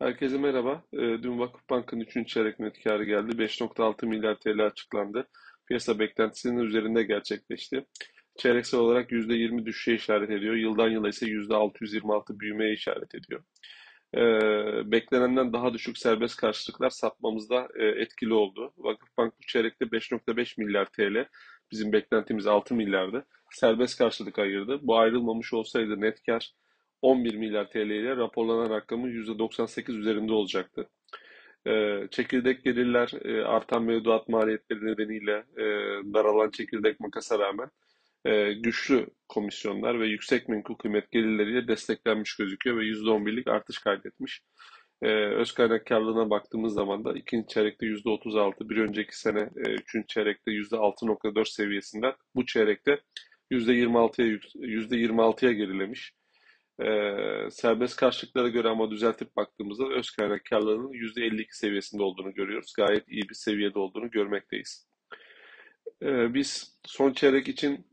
Herkese merhaba. Ee, Dün Vakıfbank'ın 3. çeyrek net karı geldi. 5.6 milyar TL açıklandı. Piyasa beklentisinin üzerinde gerçekleşti. Çeyreksel olarak %20 düşüşe işaret ediyor. Yıldan yıla ise %626 büyümeye işaret ediyor. Ee, beklenenden daha düşük serbest karşılıklar satmamızda e, etkili oldu. Vakıfbank bu çeyrekte 5.5 milyar TL, bizim beklentimiz 6 milyardı. Serbest karşılık ayırdı. Bu ayrılmamış olsaydı net kar 11 milyar TL ile raporlanan rakamın %98 üzerinde olacaktı. Ee, çekirdek gelirler e, artan mevduat maliyetleri nedeniyle e, daralan çekirdek makasa rağmen e, güçlü komisyonlar ve yüksek menkul kıymet gelirleriyle desteklenmiş gözüküyor ve %11'lik artış kaydetmiş. öz kaynak karlılığına baktığımız zaman da ikinci çeyrekte %36, bir önceki sene üçüncü çeyrekte %6.4 seviyesinden bu çeyrekte %26'ya %26'ya gerilemiş. Ee, serbest karşılıklara göre ama düzeltip baktığımızda öz kaynak karlılığının %52 seviyesinde olduğunu görüyoruz. Gayet iyi bir seviyede olduğunu görmekteyiz. Ee, biz son çeyrek için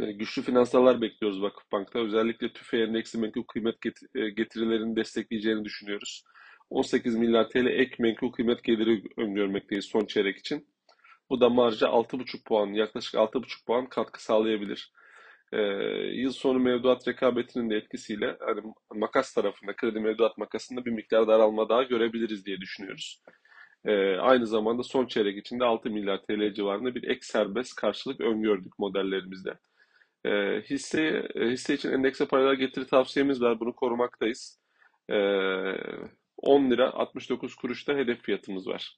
e, güçlü finansallar bekliyoruz Vakıfbank'ta. Özellikle TÜFE endeksi menkul kıymet e, getirilerini destekleyeceğini düşünüyoruz. 18 milyar TL ek menkul kıymet geliri öngörmekteyiz son çeyrek için. Bu da marja 6,5 puan, yaklaşık 6,5 puan katkı sağlayabilir e, yıl sonu mevduat rekabetinin de etkisiyle hani makas tarafında, kredi mevduat makasında bir miktar daralma daha görebiliriz diye düşünüyoruz. E, aynı zamanda son çeyrek içinde 6 milyar TL civarında bir ek serbest karşılık öngördük modellerimizde. E, hisse, hisse için endekse paralel getiri tavsiyemiz var. Bunu korumaktayız. E, 10 lira 69 kuruşta hedef fiyatımız var.